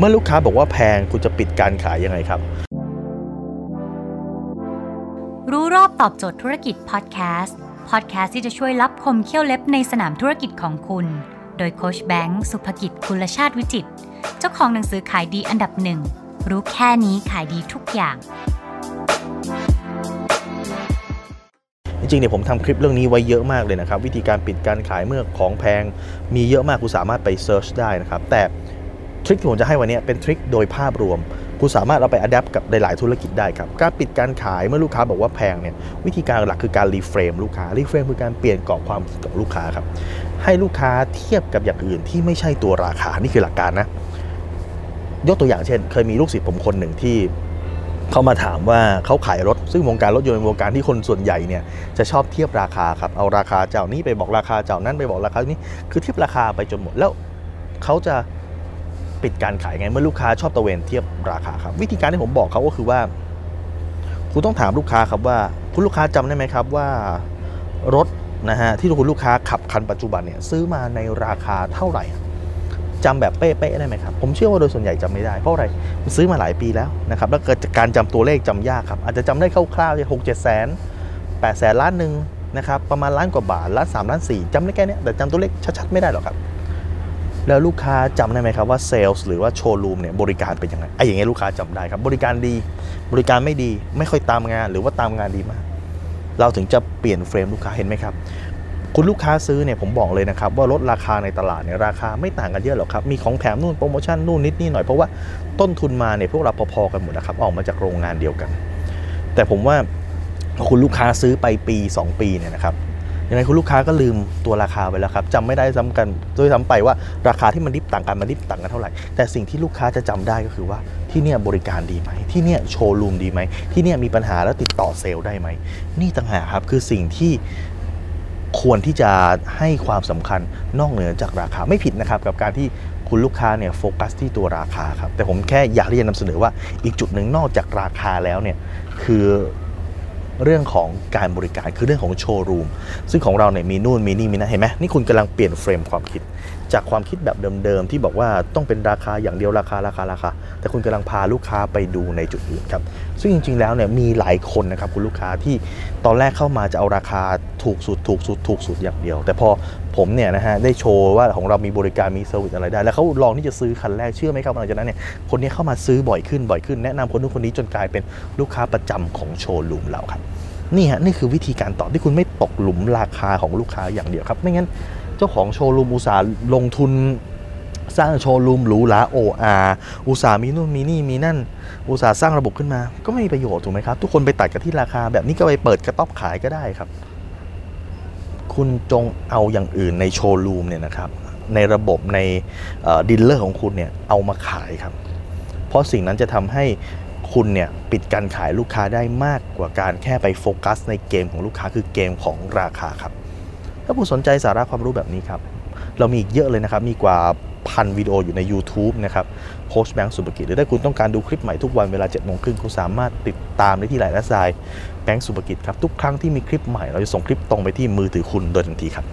เมื่อลูกค้าบอกว่าแพงคุณจะปิดการขายยังไงครับ รู้รอบตอบโจทย์ธุรกิจพอดแคสต์พอดแคสต์ที่จะช่วยรับคมเขี้ยวเล็บในสนามธุรกิจของคุณ โดยโคชแบงค์สุภกิจคุลชาติวิจิต เจ้าของหนังสือขายดีอันดับหนึ่งรู้แค่นี้ขายดีทุกอย่าง จริงๆเนี่ยผมทำคลิปเรื่องนี้ไว้เยอะมากเลยนะครับ วิธีการปิดการขายเมื่อของแพงมีเยอะมากคุณสามารถไป search ได้นะครับ แต่ trick ที่ผมจะให้วันนี้เป็น trick โดยภาพรวมคุณสามารถเอาไป adapt กับหลายๆธุรกิจได้ครับ การปิดการขายเมื่อลูกค้าบอกว่าแพงเนี่ยวิธีการหลักคือการ reframe ลูกค้า reframe คือการเปลี่ยนกรอบความคิดของลูกค้าครับให้ลูกค้าเทียบกับอย่างอื่นที่ไม่ใช่ตัวราคานี่คือหลักการนะยกตัวอย่างเช่น เคยมีลูกศิษย์ผมคนหนึ่งที่เขามาถามว่าเขาขายรถ ซึ่งวงการรถยนต์เป็นวงการที่คนส่วนใหญ่เนี่ยจะชอบเทียบราคาครับเอาราคาเจ้านี้ไปบอกราคาเจ้านั้นไปบอกราคานี้คือเทียบราคาไปจนหมดแล้วเขาจะ ปิดการขายไงเมื่อลูกค้าชอบตะเวนเทียบราคาครับ วิธีการที่ผมบอกเขาก็คือว่า คุณต้องถามลูกค้าครับว่า คุณลูกค้าจำได้ไหมครับว่ารถนะฮะที่คุณลูกค้าขับคันปัจจุบันเนี่ยซื้อมาในราคาเท่าไหร่จำแบบเป๊ะๆได้ไหมครับ ผมเชื่อว่าโดยส่วนใหญ่จำไม่ได้ เพราะอะไรมันซื้อมาหลายปีแล้วนะครับแล้วเกิดจากการจำตัวเลขจำยากครับอาจจะจำได้คร่าวๆหกเจ็ดแสนแปดแสนล้านหนึ่งนะครับประมาณล้านกว่าบาทล้านสามล้านสี่จำได้แค่นี้แต่จำตัวเลขชัดๆไม่ได้หรอกครับ แล้วลูกค้าจำได้ไหมครับว่าเซลล์หรือว่าโชว์รูมเนี่ยบริการเป็นยังไงไอ้อย่างเงี้ยลูกค้าจำได้ครับ บริการดี บริการไม่ดี ไม่ค่อยตามงาน หรือว่าตามงานดีมาก เราถึงจะเปลี่ยนเฟรมลูกค้าเห็นไหมครับ คุณลูกค้าซื้อเนี่ยผมบอกเลยนะครับว่าลดราคาในตลาดเนี่ยราคาไม่ต่างกันเยอะหรอกครับ มีของแถมนู่นโปรโมชั่นนู่นนิดนี่หน่อยเพราะว่าต้นทุนมาเนี่ยพวกเราพอๆกันหมดนะครับออกมาจากโรงงานเดียวกัน แต่ผมว่าคุณลูกค้าซื้อไปปี 2 ปีเนี่ยนะครับ ยังไงคุณลูกค้าก็ลืมตัวราคาไปแล้วครับจำไม่ได้ซ้ำกันด้วยซ้ำไปว่าราคาที่มันดิบต่างกันมันดิบต่างกันเท่าไหร่ แต่สิ่งที่ลูกค้าจะจำได้ก็คือว่าที่เนี่ยบริการดีไหมที่เนี่ยโชว์รูมดีไหมที่เนี่ยมีปัญหาแล้วติดต่อเซลล์ได้ไหมนี่ต่างหากครับคือสิ่งที่ควรที่จะให้ความสำคัญนอกเหนือจากราคาไม่ผิดนะครับ กับการที่คุณลูกค้าเนี่ยโฟกัสที่ตัวราคาครับแต่ผมแค่อยากที่จะนำเสนอว่าอีกจุดหนึ่งนอกจากราคาแล้วเนี่ยคือ เรื่องของการบริการคือเรื่องของโชว์รูมซึ่งของเราเนี่ยมีนู่นมีนี่มีนั่นเห็นไหมนี่คุณกำลังเปลี่ยนเฟรมความคิด จากความคิดแบบเดิมๆที่บอกว่าต้องเป็นราคาอย่างเดียวราคาราคาราคา แต่คุณกำลังพาลูกค้าไปดูในจุดอื่นครับซึ่งจริงๆแล้วเนี่ยมีหลายคนนะครับคุณลูกค้าที่ตอนแรกเข้ามาจะเอาราคา ถูกสุดถูกสุดถูกสุดอย่างเดียว แต่พอผมเนี่ยนะฮะได้โชว์ว่าของเรามีบริการมี service อะไรได้ แล้วเขาลองที่จะซื้อคันแรกเชื่อไหมครับหลังจากนั้นเนี่ยคนนี้เข้ามาซื้อบ่อยขึ้นบ่อยขึ้นแนะนำคนนู้นคนนี้จนกลายเป็นลูกค้าประจำของโชว์รูมเราครับนี่ฮะนี่คือวิธีการตอบที่คุณไม่ตกหลุมราคาของลูกค้าอย่างเดียวครับไม่งั้นเจ้าของโชว์รูมอุตส่าห์ลงทุนสร้างโชว์รูมหรูหราโอ่อ่าอุตส่าห์มีนู่นมีนี่มีนั่น อุตส่าห์สร้างระบบขึ้นมา ก็ไม่มีประโยชน์ถูกไหมครับ ทุกคนไปตัดกันที่ราคาแบบนี้ก็ไปเปิดกระต๊อบขายก็ได้ครับ คุณจงเอาอย่างอื่นในโชว์รูมเนี่ยนะครับในระบบใน dealer ของคุณเนี่ยเอามาขายครับ เพราะสิ่งนั้นจะทำให้คุณเนี่ยปิดการขายลูกค้าได้มากกว่าการแค่ไปโฟกัสในเกมของลูกค้าคือเกมของราคาครับ ถ้าคุณสนใจสาระความรู้แบบนี้ครับ เรามีอีกเยอะเลยนะครับ มีกว่าพันวิดีโออยู่ใน YouTube นะครับโค้ชแบงค์สุภกิจ หรือถ้าคุณต้องการดูคลิปใหม่ทุกวันเวลา7จ็ดโมงครึ่งคุณสามารถติดตามได้ที่ไลน์และไซแบงค์สุภกิจครับ ทุกครั้งที่มีคลิปใหม่เราจะส่งคลิปตรงไปที่มือถือคุณโดยทันทีครับ